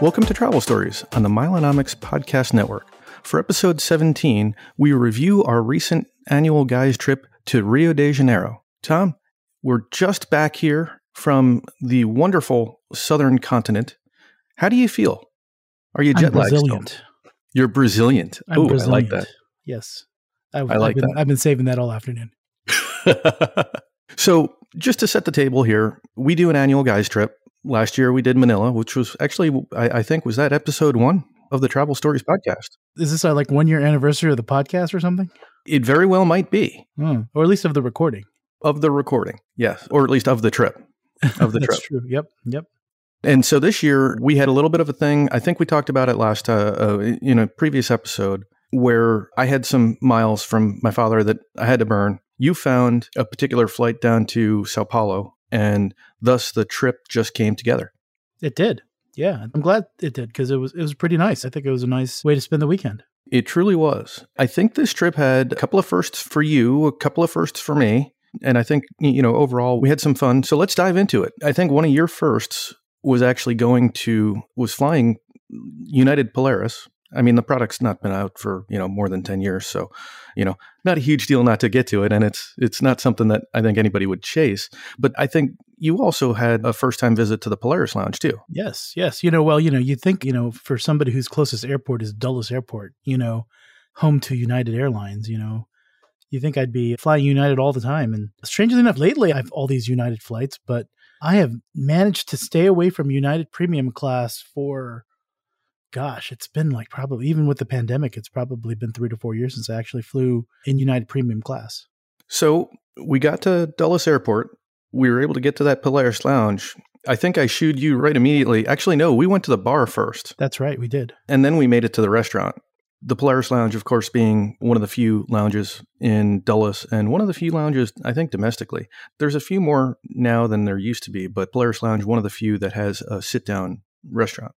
Welcome to Travel Stories on the Milenomics Podcast Network. For episode 17, we review our recent annual guys trip to Rio de Janeiro. Tom, we're just back here from the wonderful southern continent. How do you feel? Are you jet lagged? Resilient. You're Brazilian. I'm Oh, I Brazilian. like Yes. I've, I like I've been, that. I've been saving that all afternoon. so, just to set the table here, we do an annual guys trip. Last year we did Manila, which was actually, I, I think, was that episode one of the Travel Stories podcast. Is this our like one year anniversary of the podcast or something? It very well might be Hmm. Or at least of the recording. of the recording, yes, or at least of the trip. Of the That's trip. true. Yep. Yep. And so this year we had a little bit of a thing. I think we talked about it last, uh, uh, in a previous episode, where I had some miles from my father that I had to burn. You found a particular flight down to Sao Paulo, and thus the trip just came together. It did. Yeah. I'm glad it did because it was it was pretty nice. I think it was a nice way to spend the weekend. It truly was. I think this trip had a couple of firsts for you, a couple of firsts for me. And I think, you know, overall we had some fun. So let's dive into it. I think one of your firsts was actually going to, was flying United Polaris. I mean, the product's not been out for, you know, more than 10 years. So, you know, not a huge deal not to get to it. And it's, it's not something that I think anybody would chase. But I think you also had a first time visit to the Polaris Lounge too. Yes. Yes. You know, well, you know, you think, you know, for somebody whose closest airport is Dulles Airport, you know, home to United Airlines, you know, you think I'd be flying United all the time. And strangely enough, lately I have all these United flights, but I have managed to stay away from United Premium class for, gosh, it's been like probably, even with the pandemic, it's probably been three to four years since I actually flew in United Premium class. So we got to Dulles Airport. We were able to get to that Polaris Lounge. I think I shooed you right immediately. Actually, no, we went to the bar first, That's right. We did. and then we made it to the restaurant. The Polaris Lounge, of course, being one of the few lounges in Dulles and one of the few lounges, I think, domestically. There's a few more now than there used to be, but Polaris Lounge, one of the few that has a sit down restaurant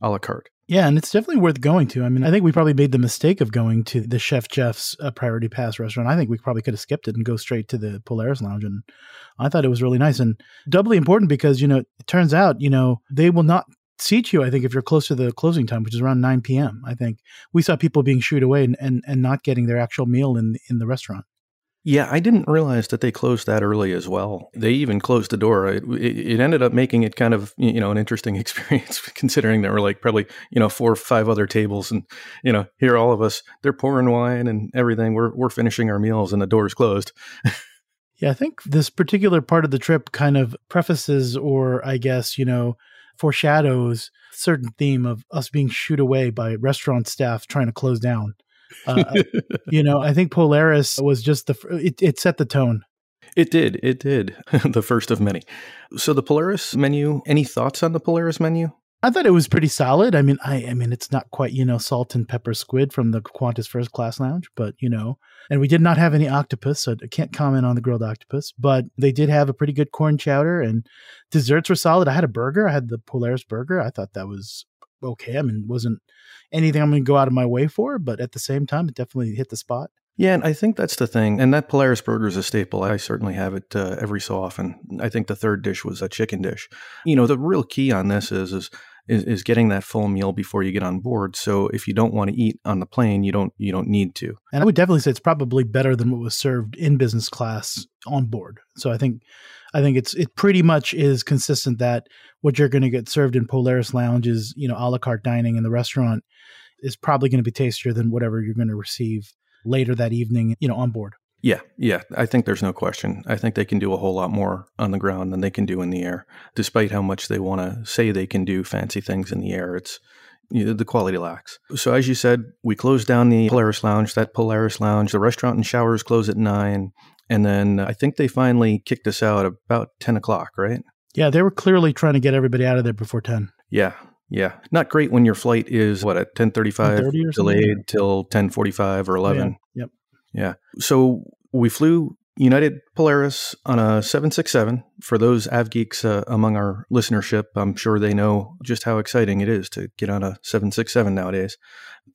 a la carte. Yeah, and it's definitely worth going to. I mean, I think we probably made the mistake of going to the Chef Geoff's uh, Priority Pass restaurant. I think we probably could have skipped it and go straight to the Polaris Lounge. And I thought it was really nice and doubly important because, you know, it turns out, you know, they will not seat you, I think, if you're close to the closing time, which is around 9 p.m. I think we saw people being shooed away and, and, and not getting their actual meal in, in the restaurant. Yeah, I didn't realize that they closed that early as well. They even closed the door. It, it, it ended up making it kind of you know an interesting experience, considering there were like probably you know four or five other tables, and you know here all of us they're pouring wine and everything. We're we're finishing our meals and the door's closed. Yeah, I think this particular part of the trip kind of prefaces or I guess, you know, foreshadows certain theme of us being shooed away by restaurant staff trying to close down. Uh, you know, I think Polaris was just the it, it set the tone. It did, it did. the first of many. So the Polaris menu. Any thoughts on the Polaris menu? I thought it was pretty solid. I mean, I I mean, it's not quite you know salt and pepper squid from the Qantas First Class Lounge, but you know, and we did not have any octopus, so I can't comment on the grilled octopus. But they did have a pretty good corn chowder, and desserts were solid. I had a burger. I had the Polaris burger. I thought that was okay. I mean, wasn't anything I'm going to go out of my way for, but at the same time, it definitely hit the spot. Yeah, and I think that's the thing. And that Polaris burger is a staple. I certainly have it uh, every so often. I think the third dish was a chicken dish. You know, the real key on this is is is, getting that full meal before you get on board. So if you don't want to eat on the plane, you don't you don't need to. And I would definitely say it's probably better than what was served in business class on board. So I think I think it's it pretty much is consistent that what you're going to get served in Polaris lounges, you know, a la carte dining in the restaurant is probably going to be tastier than whatever you're going to receive later that evening, you know, on board. Yeah, yeah. I think there's no question. I think they can do a whole lot more on the ground than they can do in the air. Despite how much they want to say they can do fancy things in the air, it's you know, the quality lacks. So as you said, we closed down the Polaris Lounge. That Polaris Lounge, the restaurant and showers close at nine, and then I think they finally kicked us out about ten o'clock. Right? Yeah, they were clearly trying to get everybody out of there before 10. Yeah, yeah. Not great when your flight is what at ten thirty five 10:30 or delayed till ten forty five or eleven. Yeah. Yep. Yeah. So we flew United Polaris on a 767. For those av geeks uh, among our listenership, I'm sure they know just how exciting it is to get on a 767 nowadays.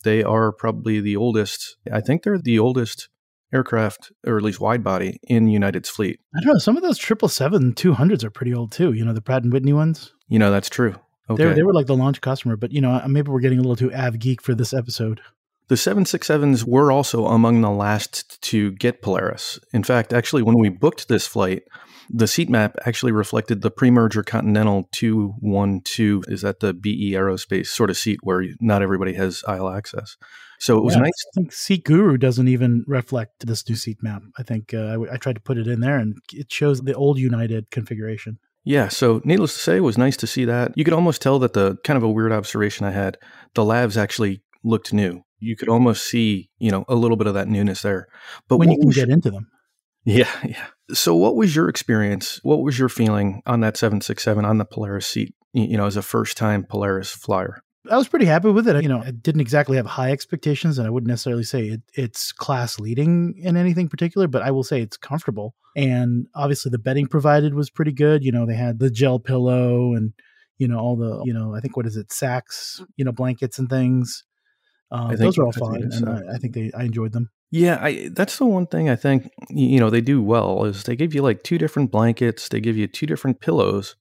They are probably the oldest, I think they're the oldest aircraft, or at least wide body, in United's fleet. I don't know. Some of those 777 200s are pretty old too. You know, the Pratt and Whitney ones? You know, that's true. Okay. They, they were like the launch customer, but you know, maybe we're getting a little too av geek for this episode. The 767s were also among the last to get Polaris. In fact, actually, when we booked this flight, the seat map actually reflected the pre-merger Continental 212. Is that the BE Aerospace sort of seat where not everybody has aisle access? So it was yeah, nice. I think SeatGuru doesn't even reflect this new seat map. I think uh, I, I tried to put it in there, and it shows the old United configuration. Yeah, so needless to say, it was nice to see that. You could almost tell that the kind of a weird observation I had, the lavs actually looked new. You could almost see, you know, a little bit of that newness there. But when you can get into them. Yeah, yeah. So what was your experience? What was your feeling on that 767 on the Polaris seat, you know, as a first time Polaris flyer? I was pretty happy with it. You know, I didn't exactly have high expectations, and I wouldn't necessarily say it, it's class leading in anything particular, but I will say it's comfortable. And obviously, the bedding provided was pretty good. You know, they had the gel pillow and, you know, all the, you know, I think what is it, sacks, you know, blankets and things. Um, those are all fine, and I, I, think they I enjoyed them. Yeah, I, that's the one thing I think you know they do well is they give you like two different blankets, they give you two different pillows,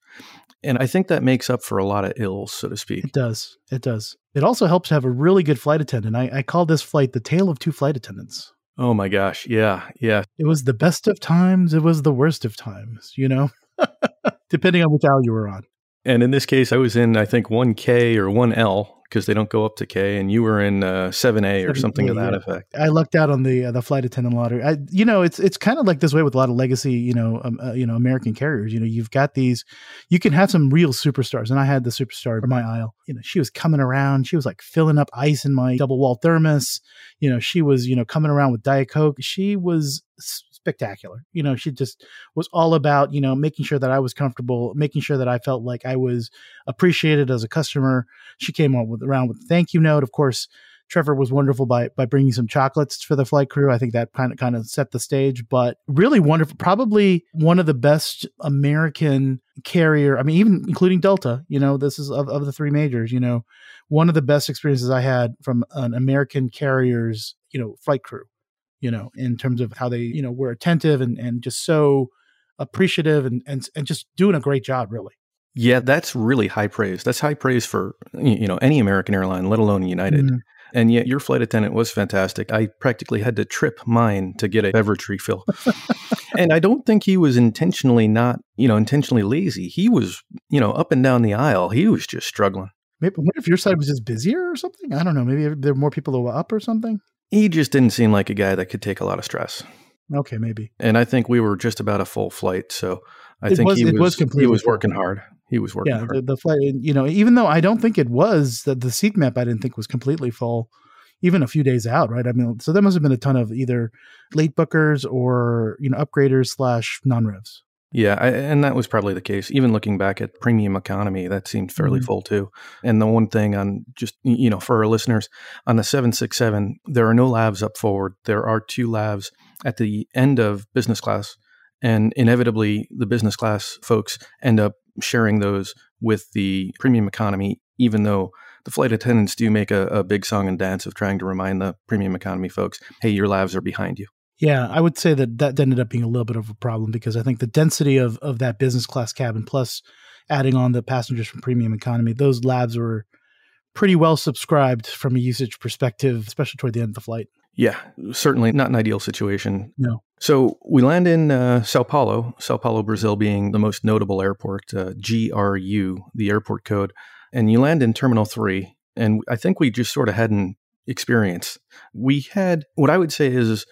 and I think that makes up for a lot of ills, so to speak. It does. It does. It also helps to have a really good flight attendant. I, I call this flight the tale of two flight attendants. Oh my gosh. Yeah. Yeah. It was the best of times. It was the worst of times, you know, depending on which aisle you were on. And in this case, I was in, I think, 1K or 1L because they don't go up to K, and you were in uh, 7A or 7A, something to that yeah. effect. I lucked out on the uh, the flight attendant lottery. I, you know, it's it's kind of like this way with a lot of legacy, you know, um, uh, you know, American carriers. You know, you've got these, you can have some real superstars, and I had the superstar for my aisle. You know, she was coming around, she was like filling up ice in my double wall thermos. You know, she was you know coming around with Diet Coke. She was spectacular. You know, she just was all about, you know, making sure that I was comfortable, making sure that I felt like I was appreciated as a customer. She came on with around with a thank you note. Of course, Trevor was wonderful by by bringing some chocolates for the flight crew. I think that kind of kind of set the stage, but really wonderful. Probably one of the best American carrier. I mean, even including Delta. You know, this is of, of the three majors. You know, one of the best experiences I had from an American carrier's you know flight crew you know, in terms of how they, you know, were attentive and, and just so appreciative and, and, and just doing a great job, really. Yeah, that's really high praise. That's high praise for, you know, any American airline, let alone United. Mm-hmm. And yet your flight attendant was fantastic. I practically had to trip mine to get a beverage refill. and I don't think he was intentionally not, you know, intentionally lazy. He was, you know, up and down the aisle. He was just struggling. Maybe what if your side was just busier or something? I don't know. Maybe there were more people that were up or something he just didn't seem like a guy that could take a lot of stress. Okay, maybe. And I think we were just about a full flight, so I it think was, he was, was he was working hard. He was working yeah, hard. The, the flight, you know, even though I don't think it was that the seat map, I didn't think was completely full, even a few days out, right? I mean, so there must have been a ton of either late bookers or you know upgraders slash non revs. Yeah, I, and that was probably the case. Even looking back at premium economy, that seemed fairly mm-hmm. full too. And the one thing on just you know for our listeners on the seven six seven, there are no lavs up forward. There are two lavs at the end of business class, and inevitably the business class folks end up sharing those with the premium economy, even though the flight attendants do make a, a big song and dance of trying to remind the premium economy folks, hey, your lavs are behind you. Yeah, I would say that that ended up being a little bit of a problem because I think the density of of that business class cabin plus adding on the passengers from premium economy, those lavs were pretty well subscribed from a usage perspective, especially toward the end of the flight. Yeah, certainly not an ideal situation. No. So we land in uh, Sao Paulo, Sao Paulo, Brazil being the most notable airport, uh, GRU, the airport code. And you land in Terminal 3. And I think we just sort of had an experience. We had what I would say is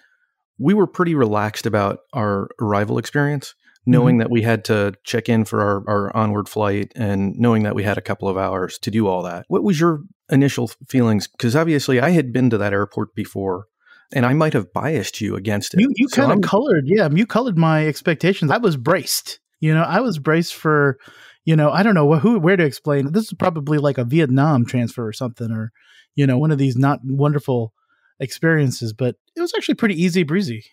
we were pretty relaxed about our arrival experience, knowing mm-hmm. that we had to check in for our, our onward flight and knowing that we had a couple of hours to do all that. What was your initial feelings? Because obviously I had been to that airport before and I might have biased you against it. You, you so kind of colored, yeah, you colored my expectations. I was braced. You know, I was braced for, you know, I don't know who, where to explain. This is probably like a Vietnam transfer or something, or, you know, one of these not wonderful experiences, but it was actually pretty easy breezy.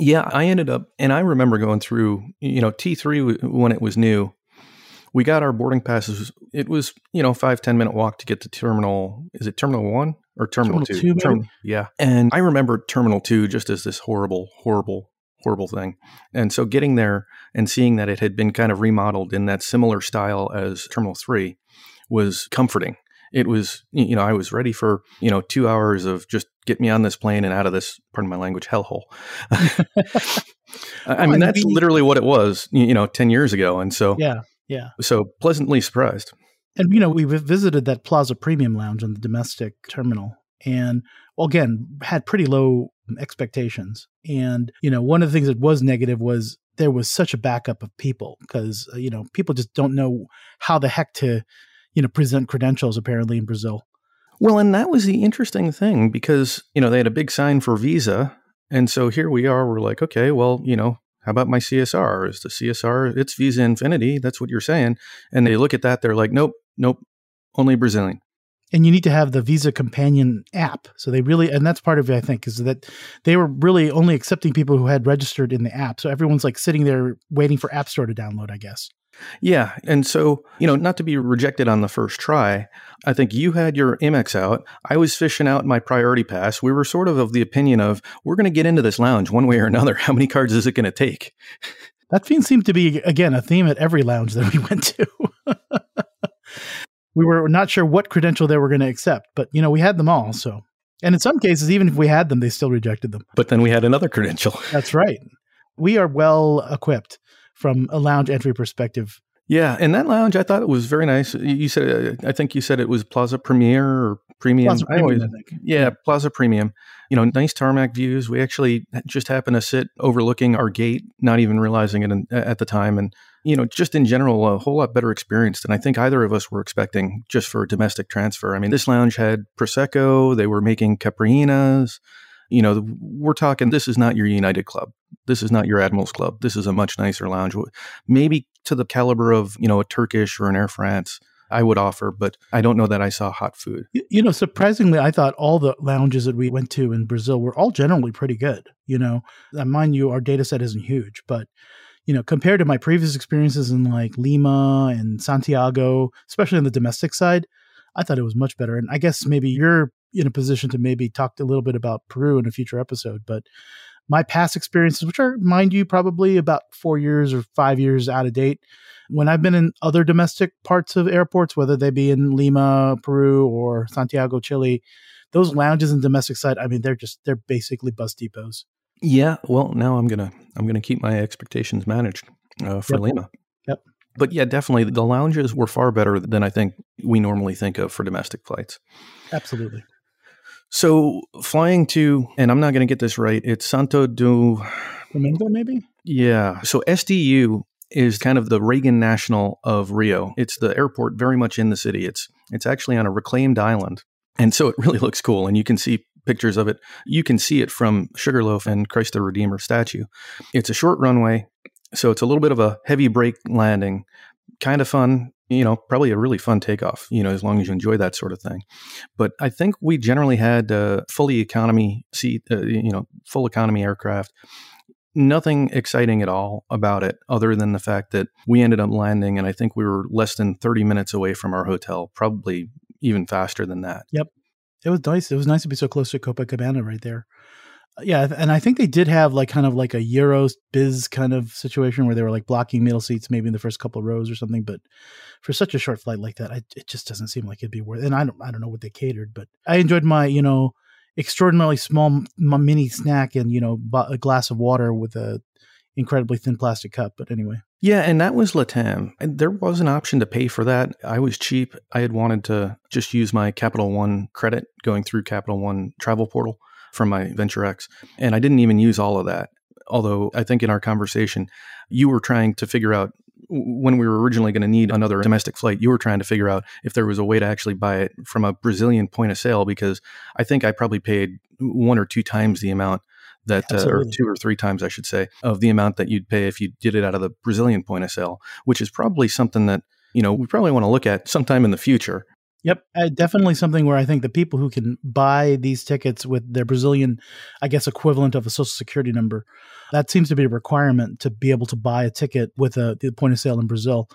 Yeah, I ended up, and I remember going through, you know, T3 when it was new. We got our boarding passes. It was, you know, five ten minute walk to get to terminal. Is it terminal one or terminal, Terminal two? two, Term- yeah. And I remember terminal two just as this horrible, horrible, horrible thing. And so getting there and seeing that it had been kind of remodeled in that similar style as terminal three was comforting. It was, you know, I was ready for, you know, two hours of just get me on this plane and out of this, pardon my language, hellhole. I mean, that's literally what it was, you know, 10 years ago. And so, Yeah, yeah. so pleasantly surprised. And you know, we visited that Plaza Premium Lounge on the domestic terminal, and well, again, had pretty low expectations. And you know, one of the things that was negative was there was such a backup of people because uh, you know people just don't know how the heck to you know present credentials apparently in Brazil. Well, and that was the interesting thing because, you know, they had a big sign for Visa. And so here we are. We're like, okay, well, you know, how about my CSR? Is the CSR, it's Visa Infinite. That's what you're saying. And they look at that. They're like, nope, nope, only Brazilian. and you need to have the Visa Companion app. So they really, and that's part of it, I think, is that they were really only accepting people who had registered in the app. So everyone's like sitting there waiting for App Store to download, I guess. Yeah. And so, you know, not to be rejected on the first try, I think you had your Amex out. I was fishing out my priority pass. We were sort of of the opinion of we're going to get into this lounge one way or another. How many cards is it going to take? That theme seemed to be, again, a theme at every lounge that we went to. we were not sure what credential they were going to accept, but, you know, we had them all. So, and in some cases, even if we had them, they still rejected them. But then we had another credential. That's right. We are well equipped from a lounge entry perspective. Yeah, and that lounge, I thought it was very nice. You said, uh, I think you said it was Plaza Premier or Premium. Plaza I always- I think. yeah, Plaza Premium. You know, nice tarmac views. We actually just happened to sit overlooking our gate, not even realizing it in, at the time. And you know, just in general, a whole lot better experience than I think either of us were expecting just for a domestic transfer. I mean, this lounge had prosecco. They were making caipirinhas. You know, we're talking. This is not your United Club. This is not your Admirals Club. This is a much nicer lounge. Maybe to the caliber of you know a Turkish or an Air France. I would offer, but I don't know that I saw hot food. You know, surprisingly, I thought all the lounges that we went to in Brazil were all generally pretty good. You know, Uh, mind you, our data set isn't huge, but you know, compared to my previous experiences in like Lima and Santiago, especially on the domestic side, I thought it was much better. And I guess maybe you're in a position to maybe talk a little bit about Peru in a future episode, but my past experiences, which are, mind you, probably about four years or five years out of date, when I've been in other domestic parts of airports, whether they be in Lima, Peru, or Santiago, Chile, those lounges and domestic side, I mean, they're just they're basically bus depots. Yeah, well, now I'm gonna I'm gonna keep my expectations managed uh, for Yep. Lima. Yep. But yeah, definitely the lounges were far better than I think we normally think of for domestic flights. Absolutely. So flying to, and I'm not going to get this right. It's Santo do, Flamingo, maybe? yeah. So SDU is kind of the Reagan National of Rio. It's the airport very much in the city. It's it's actually on a reclaimed island, and so it really looks cool. And you can see pictures of it. You can see it from Sugarloaf and Christ the Redeemer statue. It's a short runway, so it's a little bit of a heavy brake landing. Kind of fun, you know, probably a really fun takeoff, you know, as long as you enjoy that sort of thing. But I think we generally had uh, fully economy seat, uh, you know, full economy aircraft. Nothing exciting at all about it, other than the fact that we ended up landing, and I think we were less than 30 minutes away from our hotel, probably even faster than that. Yep. It was nice. It was nice to be so close to Copacabana right there. Yeah, and I think they did have like kind of like a Euros biz kind of situation where they were like blocking middle seats maybe in the first couple rows or something. But for such a short flight like that, I, it just doesn't seem like it'd be worth. And I don't, I don't know what they catered, but I enjoyed my, you know, extraordinarily small mini snack and you know a glass of water with a incredibly thin plastic cup. But anyway, Yeah, and that was Latam. And there was an option to pay for that. I was cheap. I had wanted to just use my Capital One credit going through Capital One travel portal from my Venture X. And I didn't even use all of that. Although I think in our conversation, you were trying to figure out when we were originally going to need another domestic flight, you were trying to figure out if there was a way to actually buy it from a Brazilian point of sale because I think I probably paid one or two times the amount that, uh, or two or three times, I should say, of the amount that you'd pay if you did it out of the Brazilian point of sale, which is probably something that, you know, we probably want to look at sometime in the future. Yep, uh, definitely something where I think the people who can buy these tickets with their Brazilian, I guess, equivalent of a social security number, that seems to be a requirement to be able to buy a ticket with a the point of sale in Brazil.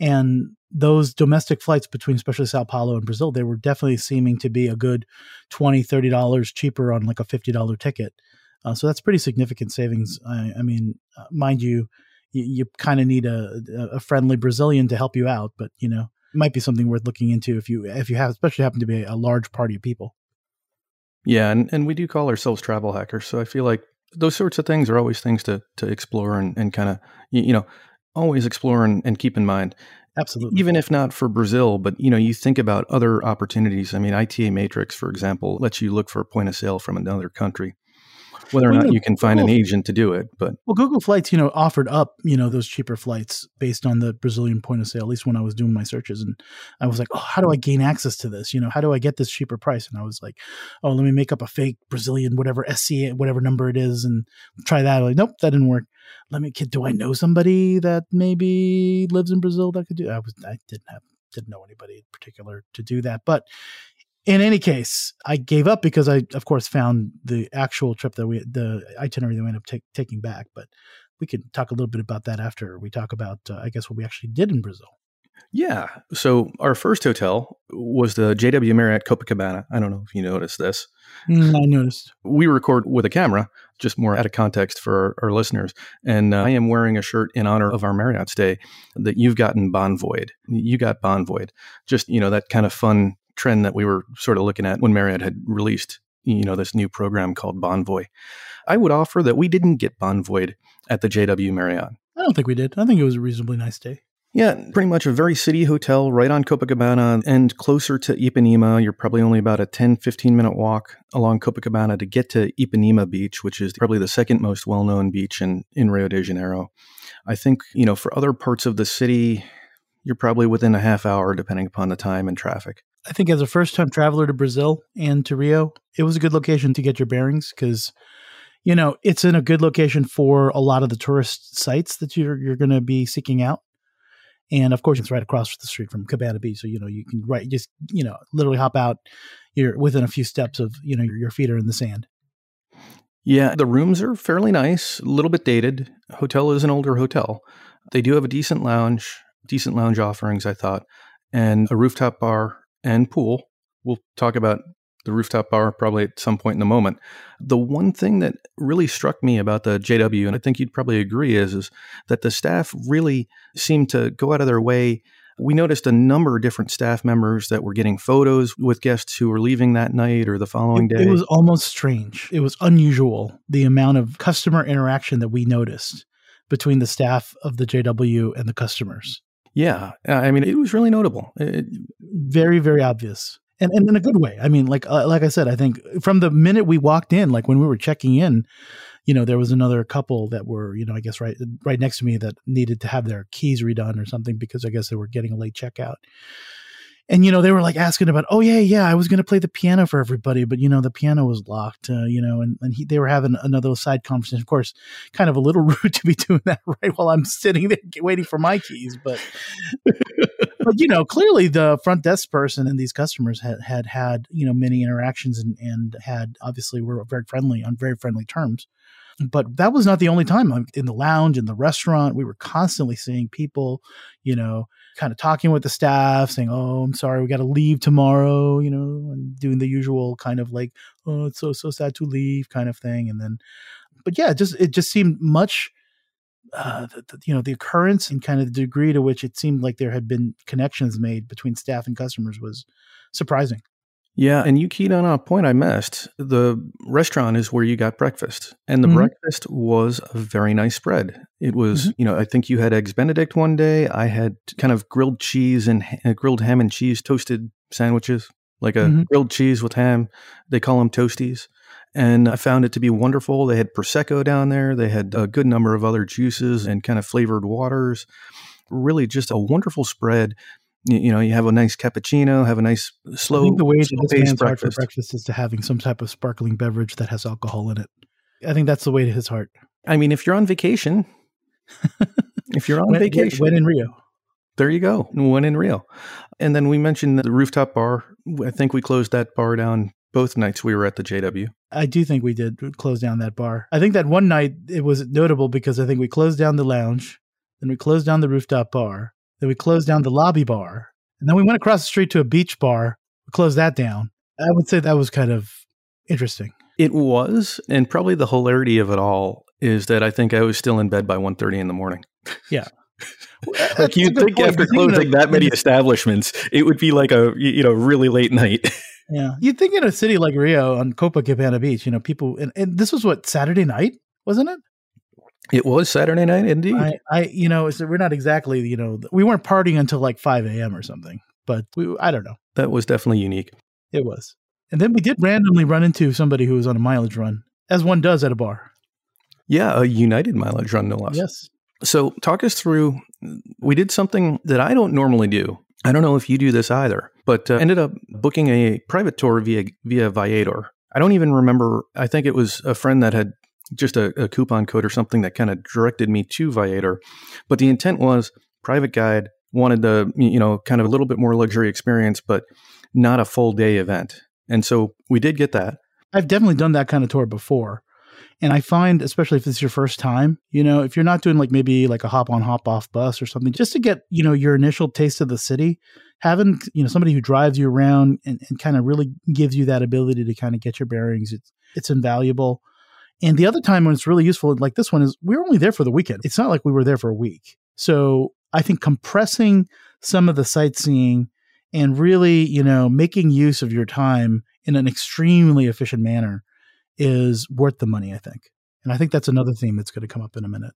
And those domestic flights between especially Sao Paulo and Brazil, they were definitely seeming to be a good 20 $30 cheaper on like a $50 ticket. Uh, so that's pretty significant savings. I, I mean, uh, mind you, you, you kind of need a, a friendly Brazilian to help you out, but you know, might be something worth looking into if you if you have especially happen to be a large party of people. Yeah, and, and we do call ourselves travel hackers, so I feel like those sorts of things are always things to to explore and, and kind of you, you know always explore and, and keep in mind. Absolutely. Even if not for Brazil, but you know, you think about other opportunities. I mean, ITA Matrix, for example, lets you look for a point of sale from another country whether or well, not you can find an agent to do it. But well, Google Flights, you know, offered up you know those cheaper flights based on the Brazilian point of sale. At least when I was doing my searches, and I was like, oh, how do I gain access to this? You know, how do I get this cheaper price? And I was like, oh, let me make up a fake Brazilian whatever SC whatever number it is and try that. Like, nope, that didn't work. Let me. Kid do I know somebody that maybe lives in Brazil that could do? I was. I didn't have didn't know anybody in particular to do that, but in any case, I gave up because I, of course, found the actual trip that we, the itinerary that we ended up take, taking back. But we could talk a little bit about that after we talk about, uh, I guess, what we actually did in Brazil. Yeah. So our first hotel was the JW Marriott Copacabana. I don't know if you noticed this. Mm, I noticed. We record with a camera, just more out of context for our, our listeners. And uh, I am wearing a shirt in honor of our Marriott stay that you've gotten Bonvoy. You got Bonvoy. Just, you know, that kind of fun trend that we were sort of looking at when Marriott had released, you know, this new program called Bonvoy. I would offer that we didn't get Bonvoy at the JW Marriott. I don't think we did. I think it was a reasonably nice day. Yeah, pretty much a very city hotel right on Copacabana and closer to Ipanema. You're probably only about a 10, 15 minute walk along Copacabana to get to Ipanema Beach, which is probably the second most well known beach in, in Rio de Janeiro. I think, you know, for other parts of the city, you're probably within a half hour, depending upon the time and traffic. I think as a first time traveler to Brazil and to Rio, it was a good location to get your bearings because, you know, it's in a good location for a lot of the tourist sites that you're you're going to be seeking out. And of course, it's right across the street from Cabana Beach, so you know you can right just you know literally hop out. You're within a few steps of you know your, your feet are in the sand. Yeah, the rooms are fairly nice, a little bit dated. Hotel is an older hotel. They do have a decent lounge, decent lounge offerings, I thought, and a rooftop bar and pool. We'll talk about the rooftop bar probably at some point in the moment. The one thing that really struck me about the JW, and I think you'd probably agree, is, is that the staff really seemed to go out of their way. We noticed a number of different staff members that were getting photos with guests who were leaving that night or the following it, day. It was almost strange. It was unusual the amount of customer interaction that we noticed between the staff of the JW and the customers. Yeah, I mean, it was really notable. It, very, very obvious, and, and in a good way. I mean, like uh, like I said, I think from the minute we walked in, like when we were checking in, you know, there was another couple that were, you know, I guess right right next to me that needed to have their keys redone or something because I guess they were getting a late checkout and you know they were like asking about oh yeah yeah i was going to play the piano for everybody but you know the piano was locked uh, you know and, and he, they were having another side conversation. Of course kind of a little rude to be doing that right while i'm sitting there waiting for my keys but but you know clearly the front desk person and these customers had had had you know many interactions and and had obviously were very friendly on very friendly terms. But that was not the only time in the lounge in the restaurant we were constantly seeing people you know kind of talking with the staff saying oh i'm sorry we got to leave tomorrow you know and doing the usual kind of like oh it's so so sad to leave kind of thing and then but yeah just it just seemed much uh, the, the, you know the occurrence and kind of the degree to which it seemed like there had been connections made between staff and customers was surprising yeah, and you keyed on a point I missed. The restaurant is where you got breakfast, and the mm-hmm. breakfast was a very nice spread. It was, mm-hmm. you know, I think you had eggs Benedict one day. I had kind of grilled cheese and uh, grilled ham and cheese toasted sandwiches, like a mm-hmm. grilled cheese with ham. They call them toasties. And I found it to be wonderful. They had Prosecco down there. They had a good number of other juices and kind of flavored waters. Really just a wonderful spread you, know, you have a nice cappuccino, have a nice slow. I think the way to this man's breakfast. heart for breakfast is to having some type of sparkling beverage that has alcohol in it. I think that's the way to his heart. I mean, if you're on vacation, if you're on when, vacation, when in Rio, There you go. One in Rio. And then we mentioned the rooftop bar. I think we closed that bar down both nights we were at the JW. I do think we did close down that bar. I think that one night it was notable because I think we closed down the lounge, then we closed down the rooftop bar, then we closed down the lobby bar, and then we went across the street to a beach bar. We closed that down. I would say that was kind of interesting. It was, and probably the hilarity of it all is that I think I was still in bed by 1.30 in the morning. Yeah. like you'd think point. after closing that many establishments, it would be like a you know really late night. Yeah, you'd think in a city like Rio on Copacabana Beach, you know, people, and, and this was what Saturday night, wasn't it? It was Saturday night, indeed. I, I you know, we're not exactly, you know, we weren't partying until like five a.m. or something, but we, I don't know. That was definitely unique. It was, and then we did randomly run into somebody who was on a mileage run, as one does at a bar. Yeah, a United mileage run, no less. Yes. So, talk us through. We did something that I don't normally do. I don't know if you do this either, but uh, ended up booking a private tour via via Viator. I don't even remember. I think it was a friend that had just a, a coupon code or something that kind of directed me to Viator. But the intent was private guide wanted the you know kind of a little bit more luxury experience, but not a full day event. And so we did get that. I've definitely done that kind of tour before. And I find, especially if it's your first time, you know, if you're not doing like maybe like a hop on, hop off bus or something, just to get, you know, your initial taste of the city, having, you know, somebody who drives you around and, and kind of really gives you that ability to kind of get your bearings, it's, it's invaluable. And the other time when it's really useful, like this one, is we are only there for the weekend. It's not like we were there for a week. So I think compressing some of the sightseeing and really, you know, making use of your time in an extremely efficient manner is worth the money, I think. And I think that's another theme that's going to come up in a minute.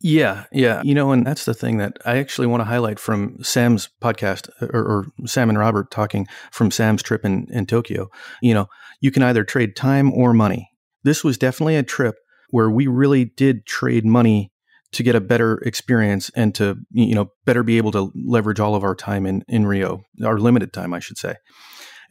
Yeah, yeah. You know, and that's the thing that I actually want to highlight from Sam's podcast uh, or, or, Sam and Robert talking from Sam's trip in, in Tokyo. You know, you can either trade time or money. This was definitely a trip where we really did trade money to get a better experience and to, you know, better be able to leverage all of our time in, in Rio, our limited time, I should say.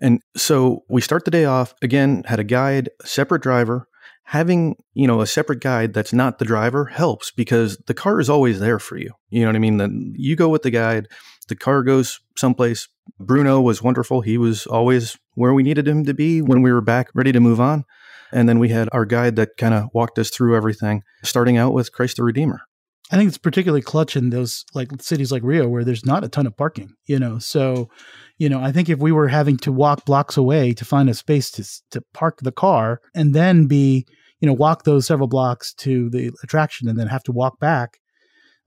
And so we start the day off again, had a guide, separate driver. Having, you know, a separate guide that's not the driver helps because the car is always there for you. You know what I mean? Then you go with the guide, the car goes someplace. Bruno was wonderful. He was always where we needed him to be when we were back ready to move on. And then we had our guide that kind of walked us through everything, starting out with Christ the Redeemer. I think it's particularly clutch in those like cities like Rio where there's not a ton of parking, you know. So you know, I think if we were having to walk blocks away to find a space to to park the car and then be, you know, walk those several blocks to the attraction and then have to walk back,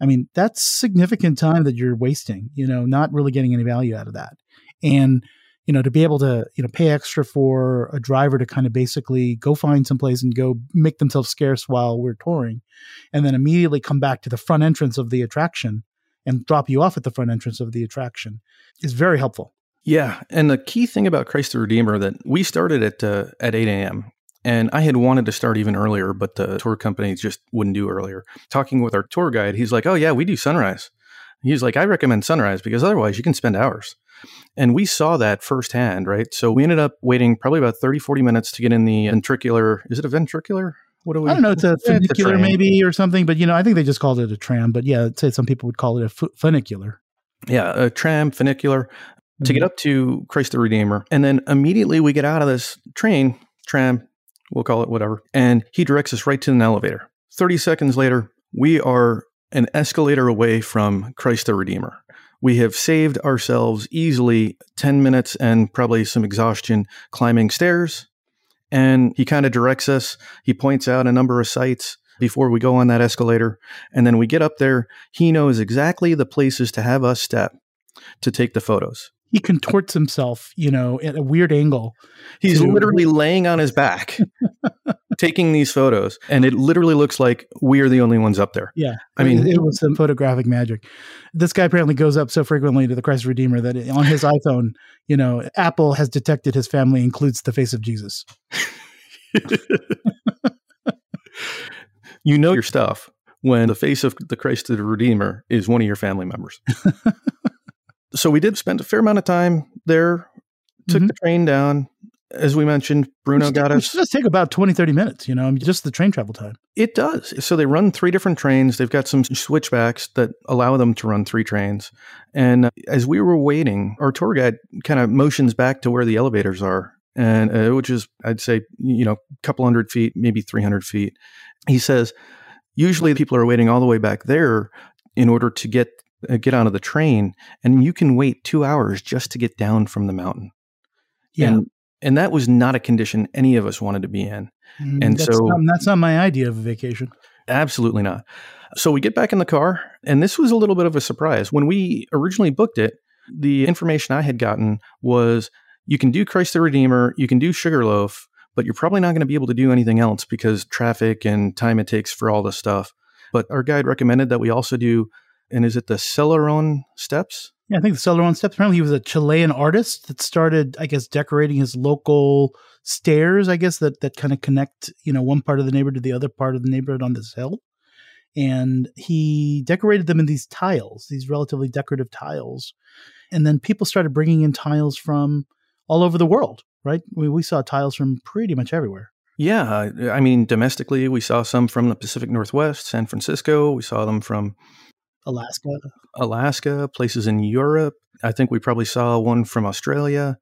I mean, that's significant time that you're wasting, you know, not really getting any value out of that. And you know, to be able to, you know, pay extra for a driver to kind of basically go find someplace and go make themselves scarce while we're touring, and then immediately come back to the front entrance of the attraction and drop you off at the front entrance of the attraction is very helpful. Yeah, and the key thing about Christ the Redeemer that we started at uh, at 8 a.m. And I had wanted to start even earlier, but the tour company just wouldn't do earlier. Talking with our tour guide, he's like, "Oh yeah, we do sunrise." He's like, "I recommend sunrise because otherwise you can spend hours." And we saw that firsthand, right? So we ended up waiting probably about 30, 40 minutes to get in the ventricular. Is it a ventricular? What do we? I don't know. It's a funicular, it's a maybe, or something. But you know, I think they just called it a tram. But yeah, say some people would call it a funicular. Yeah, a tram, funicular to get mm-hmm. up to Christ the Redeemer. And then immediately we get out of this train, tram, we'll call it whatever, and he directs us right to an elevator. 30 seconds later, we are an escalator away from Christ the Redeemer. We have saved ourselves easily 10 minutes and probably some exhaustion climbing stairs. And he kind of directs us. He points out a number of sites before we go on that escalator. And then we get up there. He knows exactly the places to have us step to take the photos he contorts himself, you know, at a weird angle. He's to- literally laying on his back, taking these photos, and it literally looks like we are the only ones up there. Yeah, I mean, it, it was some photographic magic. This guy apparently goes up so frequently to the Christ Redeemer that on his iPhone, you know, Apple has detected his family includes the face of Jesus. you know your stuff when the face of the Christ the Redeemer is one of your family members so we did spend a fair amount of time there, took mm-hmm. the train down, as we mentioned, Bruno Which- got us. does take about 20, 30 minutes, you know, I mean, just the train travel time. It does. So they run three different trains. They've got some switchbacks that allow them to run three trains. And uh, as we were waiting, our tour guide kind of motions back to where the elevators are, and uh, which is, I'd say, you know, a couple hundred feet, maybe 300 feet. He says, usually people are waiting all the way back there in order to get get onto the train, and you can wait two hours just to get down from the mountain. Yeah. And, and that was not a condition any of us wanted to be in. Mm, and that's so- not, that's not my idea of a vacation. Absolutely not. So we get back in the car, and this was a little bit of a surprise. When we originally booked it, the information I had gotten was you can do Christ the Redeemer, you can do Sugarloaf, but you're probably not going to be able to do anything else because traffic and time it takes for all this stuff. But our guide recommended that we also do, and is it the Selarón steps? Yeah, I think the Selarón Steps. Apparently, he was a Chilean artist that started, I guess, decorating his local stairs. I guess that that kind of connect, you know, one part of the neighborhood to the other part of the neighborhood on this hill. And he decorated them in these tiles, these relatively decorative tiles. And then people started bringing in tiles from all over the world. Right? We we saw tiles from pretty much everywhere. Yeah, I mean, domestically, we saw some from the Pacific Northwest, San Francisco. We saw them from Alaska. Alaska, places in Europe. I think we probably saw one from Australia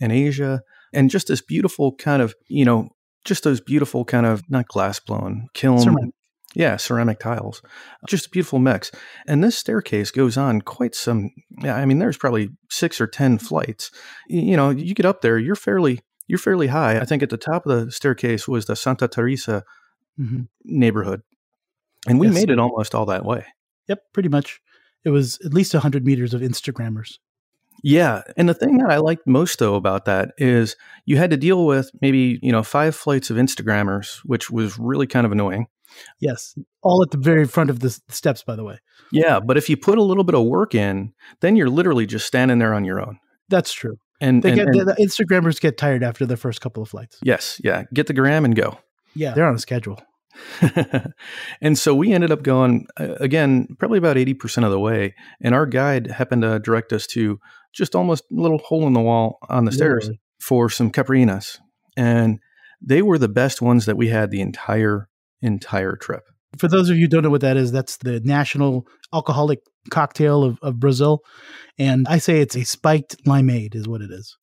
and Asia. And just this beautiful kind of, you know, just those beautiful kind of not glass blown kiln. Ceramic. Yeah, ceramic tiles. Just a beautiful mix. And this staircase goes on quite some yeah, I mean there's probably 6 or 10 flights. You know, you get up there, you're fairly you're fairly high. I think at the top of the staircase was the Santa Teresa hmm neighborhood. And we Yes. made it almost all that way. Yep, pretty much. It was at least 100 meters of Instagrammers. Yeah. And the thing that I liked most though about that is you had to deal with maybe, you know, five flights of Instagrammers, which was really kind of annoying. Yes, all at the very front of the steps, by the way. Yeah. But if you put a little bit of work in, then you're literally just standing there on your own. That's true. And, They and- get and- the, the Instagrammers get tired after the first couple of flights. yes, yeah, get the gram and go. Yeah, they're on a schedule. and so we ended up going uh, again, probably about 80% of the way. And our guide happened to direct us to just almost a little hole in the wall on the stairs for some caipirinhas. And they were the best ones that we had the entire, entire trip. For those of you who don't know what that is, that's the national alcoholic cocktail of, of Brazil, and I say it's a spiked limeade, is what it is.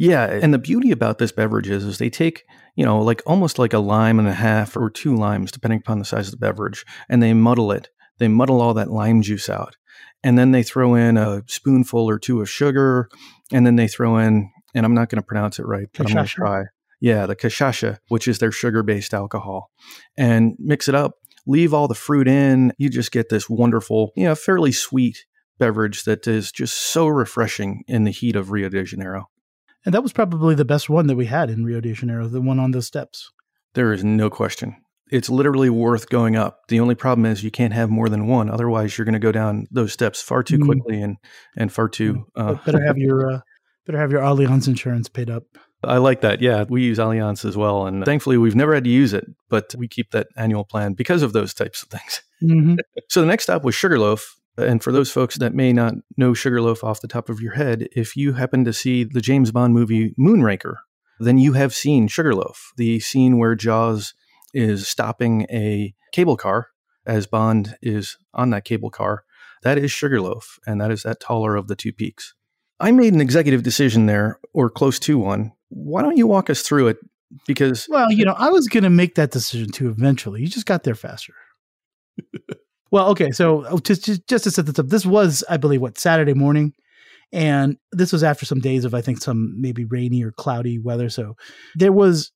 Yeah, eh and the beauty about this beverage is, is they take, you know, like almost like a lime and a half or two limes, depending upon the size of the beverage, and they muddle it. They muddle all that lime juice out. And then they throw in a spoonful or two of sugar, and then they throw in, and I'm not going to pronounce it right, but I'm going to try. Yeah, the cachaça, which is their sugar based alcohol, and mix it up, leave all the fruit in. You just get this wonderful, you know, fairly sweet beverage that is just so refreshing in the heat of Rio de Janeiro. And that was probably the best one that we had in Rio de Janeiro, the one on those steps. There is no question. It's literally worth going up. The only problem is you can't have more than one. Otherwise, you're going to go down those steps far too Mm. quickly and and far too. Uh, better have your uh, better have your Allianz insurance paid up. I like that. Yeah, we use Allianz as well, and thankfully, we've never had to use it, but we keep that annual plan because of those types of things. hmm So the next stop was Sugarloaf. And for those folks that may not know Sugarloaf off the top of your head, if you happen to see the James Bond movie Moonraker, then you have seen Sugarloaf, the scene where Jaws is stopping a cable car as Bond is on that cable car. That is Sugarloaf, and that is that taller of the two peaks. I made an executive decision there, or close to one. Why don't you walk us through it? Because Well, you know, I was going to make that decision too eventually. You just got there faster. well, okay. So oh, just, just just to set this up, this was, I believe, what Saturday morning, and this was after some days of, I think, some maybe rainy or cloudy weather. So there was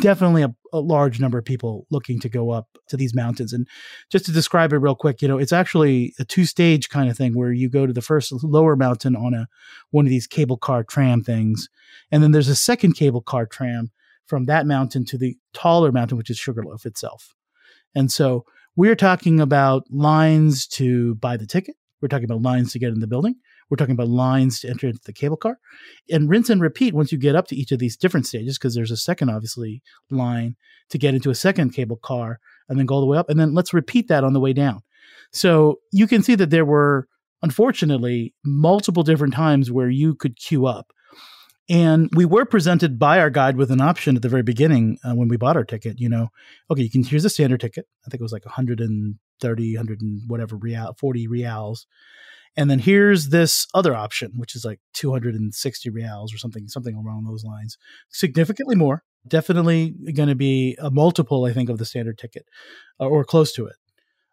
definitely a, a large number of people looking to go up to these mountains. And just to describe it real quick, you know, it's actually a two stage kind of thing where you go to the first lower mountain on a one of these cable car tram things, and then there's a second cable car tram from that mountain to the taller mountain, which is Sugarloaf itself. And so we're talking about lines to buy the ticket. We're talking about lines to get in the building. We're talking about lines to enter into the cable car and rinse and repeat once you get up to each of these different stages, because there's a second, obviously, line to get into a second cable car and then go all the way up. And then let's repeat that on the way down. So you can see that there were, unfortunately, multiple different times where you could queue up. And we were presented by our guide with an option at the very beginning uh, when we bought our ticket. You know, okay, you can here's a standard ticket. I think it was like 130, 100 and whatever real, 40 reals. And then here's this other option, which is like 260 reals or something, something along those lines. Significantly more. Definitely going to be a multiple, I think, of the standard ticket uh, or close to it.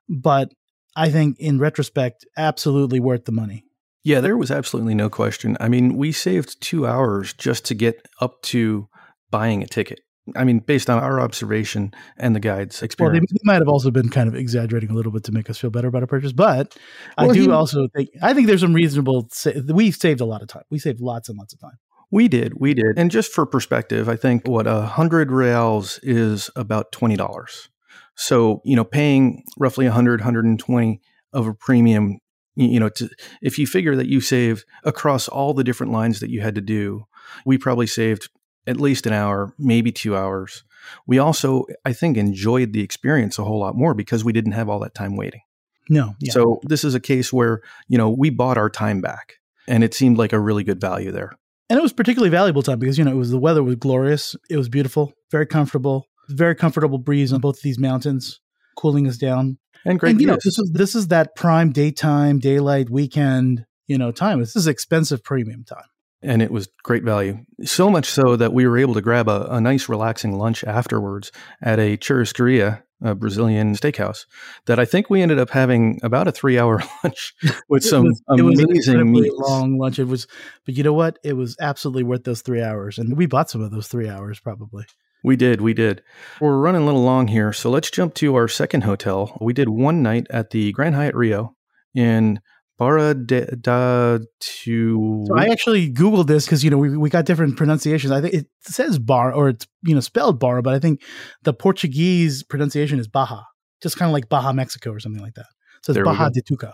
But I think in retrospect, absolutely worth the money. Yeah, there was absolutely no question. I mean, we saved two hours just to get up to buying a ticket. I mean, based on our observation and the guide's experience. Well, they, might have also been kind of exaggerating a little bit to make us feel better about a purchase, but well, I do he, also think I think there's some reasonable. We saved a lot of time. We saved lots and lots of time. We did, we did, and just for perspective, I think what a hundred reals is about twenty dollars. So you know, paying roughly 100, 120 of a premium you know to, if you figure that you saved across all the different lines that you had to do we probably saved at least an hour maybe two hours. We also i think enjoyed the experience a whole lot more because we didn't have all that time waiting. No yeah. so this is a case where you know we bought our time back and it seemed like a really good value there. And it was particularly valuable time because you know it was the weather was glorious it was beautiful very comfortable very comfortable breeze on both of these mountains cooling us down and great. And, you know, this is this is that prime daytime, daylight, weekend, you know, time. This is expensive premium time. And it was great value. So much so that we were able to grab a, a nice, relaxing lunch afterwards at a churrascaria, a Brazilian steakhouse, that I think we ended up having about a three-hour lunch with some was, amazing meats. long lunch. It was, but you know what? It was absolutely worth those three hours, and we bought some of those three hours probably. We did, we did. We're running a little long here, so let's jump to our second hotel. We did one night at the Grand Hyatt Rio in Barra de, da to. So I actually googled this because you know we, we got different pronunciations. I think it says bar or it's you know spelled bar, but I think the Portuguese pronunciation is Baja, just kind of like Baja, Mexico, or something like that. So it's there Baja de Tuca.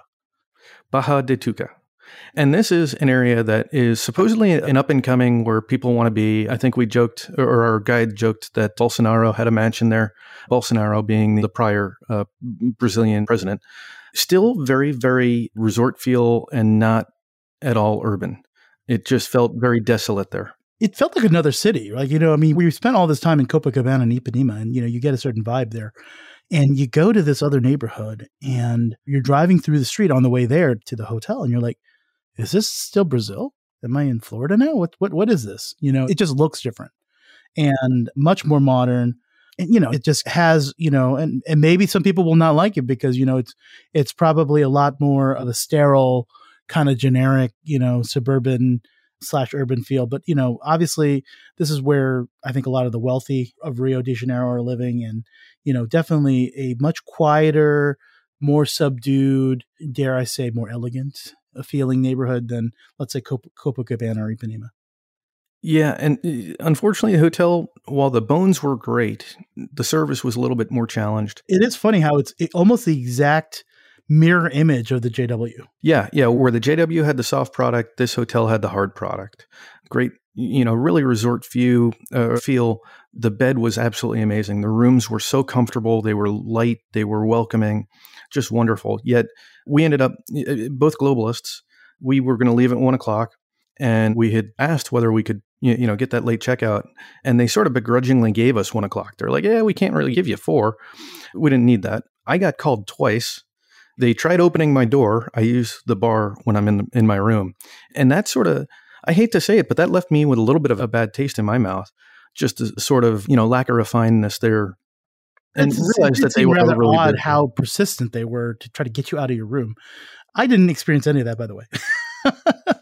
Baja de Tuca. And this is an area that is supposedly an up and coming where people want to be. I think we joked, or our guide joked, that Bolsonaro had a mansion there, Bolsonaro being the prior uh, Brazilian president. Still very, very resort feel and not at all urban. It just felt very desolate there. It felt like another city. Like, you know, I mean, we spent all this time in Copacabana and Ipanema, and, you know, you get a certain vibe there. And you go to this other neighborhood and you're driving through the street on the way there to the hotel, and you're like, is this still Brazil? Am I in Florida now? What what what is this? You know, it just looks different and much more modern. And you know, it just has, you know, and, and maybe some people will not like it because, you know, it's it's probably a lot more of a sterile, kind of generic, you know, suburban slash urban feel. But, you know, obviously this is where I think a lot of the wealthy of Rio de Janeiro are living and, you know, definitely a much quieter, more subdued, dare I say, more elegant feeling neighborhood than let's say Cop- Copacabana or Ipanema. Yeah, and uh, unfortunately, the hotel, while the bones were great, the service was a little bit more challenged. It is funny how it's almost the exact mirror image of the JW. Yeah, yeah. Where the JW had the soft product, this hotel had the hard product. Great, you know, really resort view uh, feel. The bed was absolutely amazing. The rooms were so comfortable. They were light. They were welcoming just wonderful. Yet we ended up uh, both globalists. We were going to leave at one o'clock, and we had asked whether we could you know get that late checkout, and they sort of begrudgingly gave us one o'clock. They're like, "Yeah, we can't really give you four. We didn't need that." I got called twice. They tried opening my door. I use the bar when I'm in in my room, and that sort of I hate to say it, but that left me with a little bit of a bad taste in my mouth. Just a sort of you know lack of refinedness there and it's, realized that they were rather really odd good. how persistent they were to try to get you out of your room. I didn't experience any of that, by the way.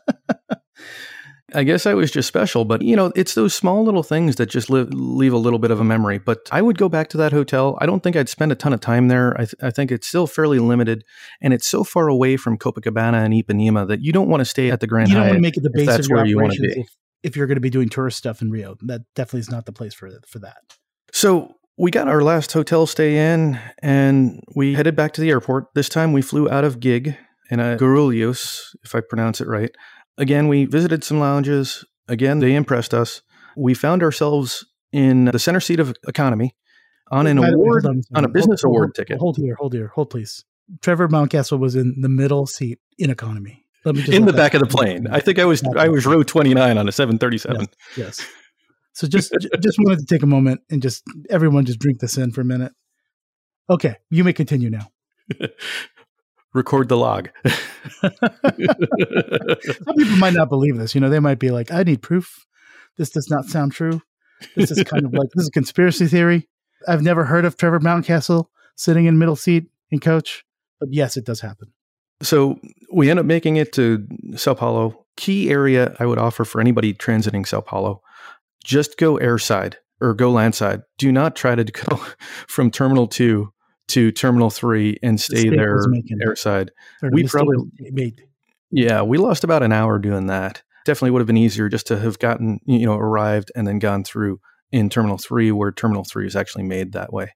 I guess I was just special, but you know, it's those small little things that just live, leave a little bit of a memory. But I would go back to that hotel. I don't think I'd spend a ton of time there. I, th- I think it's still fairly limited, and it's so far away from Copacabana and Ipanema that you don't want to stay at the Grand. You don't Hyatt want to make it the base of your operations if, if you're going to be doing tourist stuff in Rio. That definitely is not the place for for that. So we got our last hotel stay in and we headed back to the airport. This time we flew out of Gig in a Guarulhos, if I pronounce it right. Again, we visited some lounges. Again, they impressed us. We found ourselves in the center seat of economy on an award, on, on, a business hold, award hold, ticket. Hold here, hold here, hold please. Trevor Mountcastle was in the middle seat in economy. Let me just in the back of the plane. I think I was I was row 29 on a 737. Yes. yes. So just just wanted to take a moment and just everyone just drink this in for a minute. Okay, you may continue now. Record the log. Some people might not believe this. You know, they might be like, "I need proof. This does not sound true. This is kind of like this is a conspiracy theory. I've never heard of Trevor Mountcastle sitting in middle seat in coach, but yes, it does happen. So we end up making it to Sao Paulo. Key area I would offer for anybody transiting Sao Paulo: just go airside or go landside. Do not try to go from Terminal Two to Terminal Three and stay mistake there airside. We probably- made. Yeah, we lost about an hour doing that. Definitely would have been easier just to have gotten, you know, arrived and then gone through in Terminal 3, where Terminal 3 is actually made that way.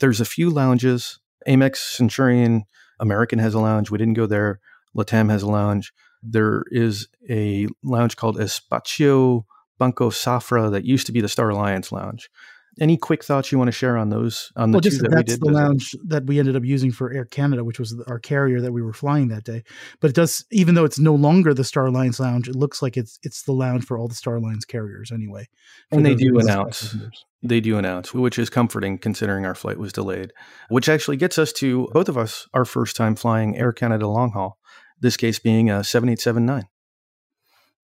There's a few lounges. Amex, Centurion, American has a lounge. We didn't go there. Latam has a lounge. There is a lounge called Espacio Banco Safra that used to be the Star Alliance lounge. Any quick thoughts you want to share on those? On the Well, two just that that's did the lounge that we ended up using for Air Canada, which was our carrier that we were flying that day. But it does, even though it's no longer the Star Alliance lounge, it looks like it's it's the lounge for all the Star Alliance carriers anyway. And they do announce. They do announce, which is comforting considering our flight was delayed, which actually gets us to both of us our first time flying Air Canada long haul, this case being a 7879.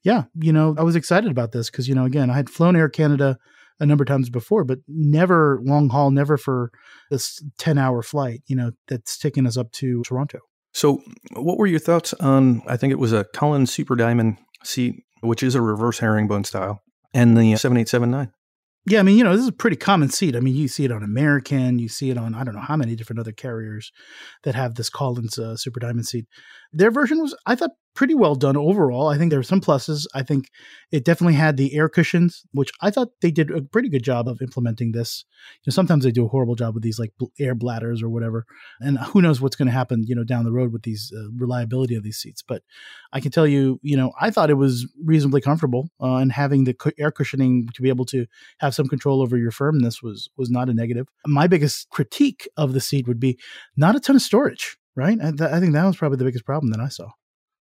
Yeah, you know, I was excited about this because, you know, again, I had flown Air Canada a number of times before, but never long haul, never for this 10 hour flight, you know, that's taking us up to Toronto. So, what were your thoughts on? I think it was a Collins Super Diamond seat, which is a reverse herringbone style, and the 7879. Yeah, I mean, you know, this is a pretty common seat. I mean, you see it on American, you see it on I don't know how many different other carriers that have this Collins uh, Super Diamond seat. Their version was, I thought, pretty well done overall. I think there were some pluses. I think it definitely had the air cushions, which I thought they did a pretty good job of implementing this. You know, sometimes they do a horrible job with these like bl- air bladders or whatever, and who knows what's going to happen, you know, down the road with these uh, reliability of these seats. But I can tell you, you know, I thought it was reasonably comfortable, uh, and having the cu- air cushioning to be able to have some control over your firmness was was not a negative. My biggest critique of the seat would be not a ton of storage. Right, I, th- I think that was probably the biggest problem that I saw.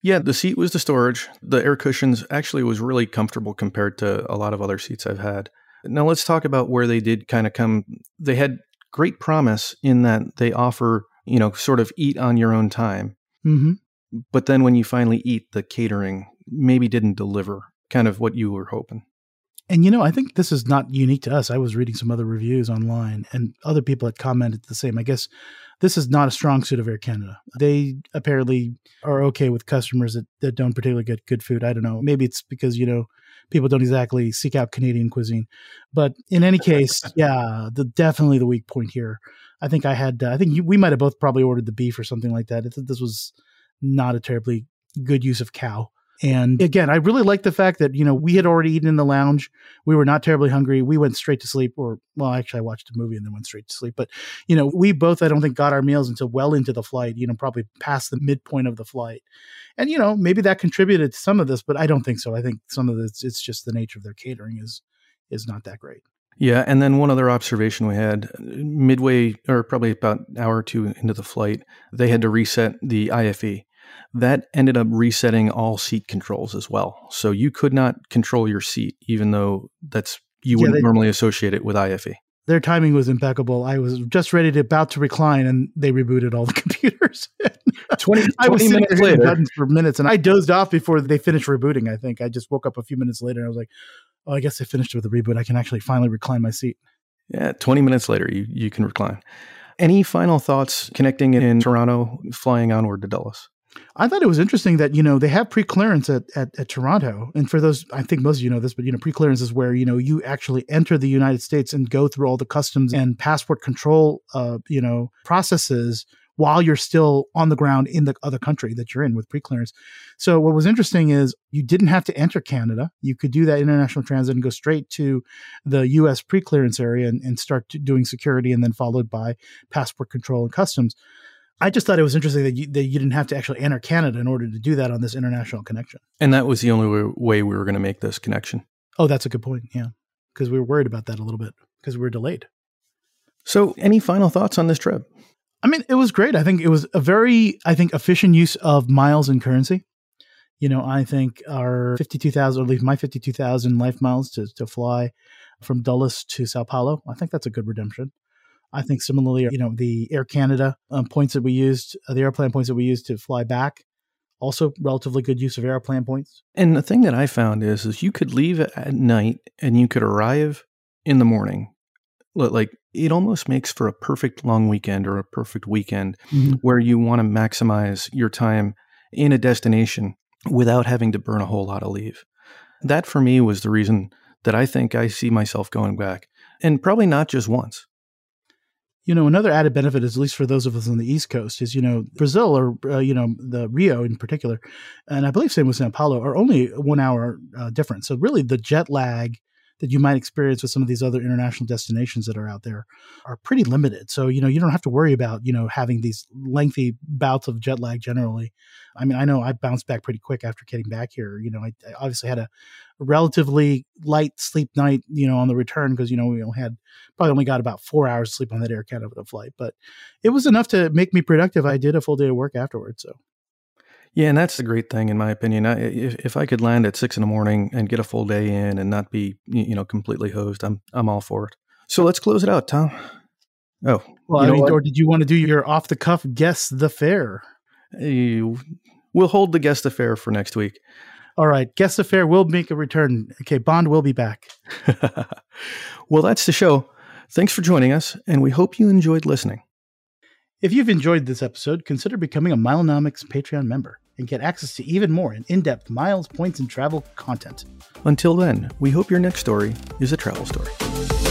Yeah, the seat was the storage. The air cushions actually was really comfortable compared to a lot of other seats I've had. Now let's talk about where they did kind of come. They had great promise in that they offer, you know, sort of eat on your own time. Mm-hmm. But then when you finally eat, the catering maybe didn't deliver kind of what you were hoping. And you know, I think this is not unique to us. I was reading some other reviews online, and other people had commented the same. I guess this is not a strong suit of Air Canada. They apparently are okay with customers that, that don't particularly get good food. I don't know. Maybe it's because you know people don't exactly seek out Canadian cuisine. But in any case, yeah, the definitely the weak point here. I think I had. Uh, I think you, we might have both probably ordered the beef or something like that. I think this was not a terribly good use of cow. And again, I really like the fact that, you know, we had already eaten in the lounge. We were not terribly hungry. We went straight to sleep, or, well, actually, I watched a movie and then went straight to sleep. But, you know, we both, I don't think, got our meals until well into the flight, you know, probably past the midpoint of the flight. And, you know, maybe that contributed to some of this, but I don't think so. I think some of this, it's just the nature of their catering is, is not that great. Yeah, and then one other observation we had midway, or probably about an hour or two into the flight, they had to reset the IFE. That ended up resetting all seat controls as well. So you could not control your seat, even though that's you Yeah, wouldn't they- normally associate it with IFE. Their timing was impeccable. I was just ready to about to recline, and they rebooted all the computers. 20, I was sitting minutes there later. buttons for minutes, and I dozed off before they finished rebooting. I think I just woke up a few minutes later, and I was like, "Oh, I guess they finished with the reboot. I can actually finally recline my seat." Yeah, 20 minutes later, you, you can recline. Any final thoughts connecting in Toronto, flying onward to Dulles? I thought it was interesting that you know they have pre-clearance at, at, at Toronto, and for those, I think most of you know this, but you know pre-clearance is where you know you actually enter the United States and go through all the customs and passport control, uh, you know, processes while you're still on the ground in the other country that you're in with pre-clearance. So what was interesting is you didn't have to enter Canada; you could do that international transit and go straight to the U.S. pre-clearance area and, and start doing security, and then followed by passport control and customs. I just thought it was interesting that you, that you didn't have to actually enter Canada in order to do that on this international connection. And that was the only way- way we were going to make this connection. Oh, that's a good point. Yeah. Because we were worried about that a little bit because we were delayed. So, any final thoughts on this trip? I mean, it was great. I think it was a very, I think, efficient use of miles and currency. You know, I think our 52,000, or at least my 52,000 LifeMiles to, to fly from Dulles to Sao Paulo, I think that's a good redemption. I think similarly, you know, the Air Canada um, points that we used, uh, the Aeroplan points that we used to fly back, also relatively good use of Aeroplan points. And the thing that I found is, is you could leave at night and you could arrive in the morning. Like it almost makes for a perfect long weekend or a perfect weekend mm-hmm. where you want to maximize your time in a destination without having to burn a whole lot of leave. That for me was the reason that I think I see myself going back, and probably not just once. You know, another added benefit, is, at least for those of us on the East Coast, is you know Brazil or uh, you know the Rio in particular, and I believe same with Sao Paulo are only one hour uh, difference. So really, the jet lag that you might experience with some of these other international destinations that are out there are pretty limited. So, you know, you don't have to worry about, you know, having these lengthy bouts of jet lag generally. I mean, I know I bounced back pretty quick after getting back here. You know, I, I obviously had a relatively light sleep night, you know, on the return because, you know, we only had probably only got about four hours sleep on that Air Canada flight, but it was enough to make me productive. I did a full day of work afterwards. So, yeah, and that's the great thing, in my opinion. I, if, if I could land at six in the morning and get a full day in and not be, you know, completely hosed, I'm I'm all for it. So let's close it out, Tom. Oh, well, I mean, or did you want to do your off the cuff guess the fare? we'll hold the guess the fare for next week. All right, guess the fare will make a return. Okay, Bond will be back. well, that's the show. Thanks for joining us, and we hope you enjoyed listening. If you've enjoyed this episode, consider becoming a Milenomics Patreon member and get access to even more in depth miles, points, and travel content. Until then, we hope your next story is a travel story.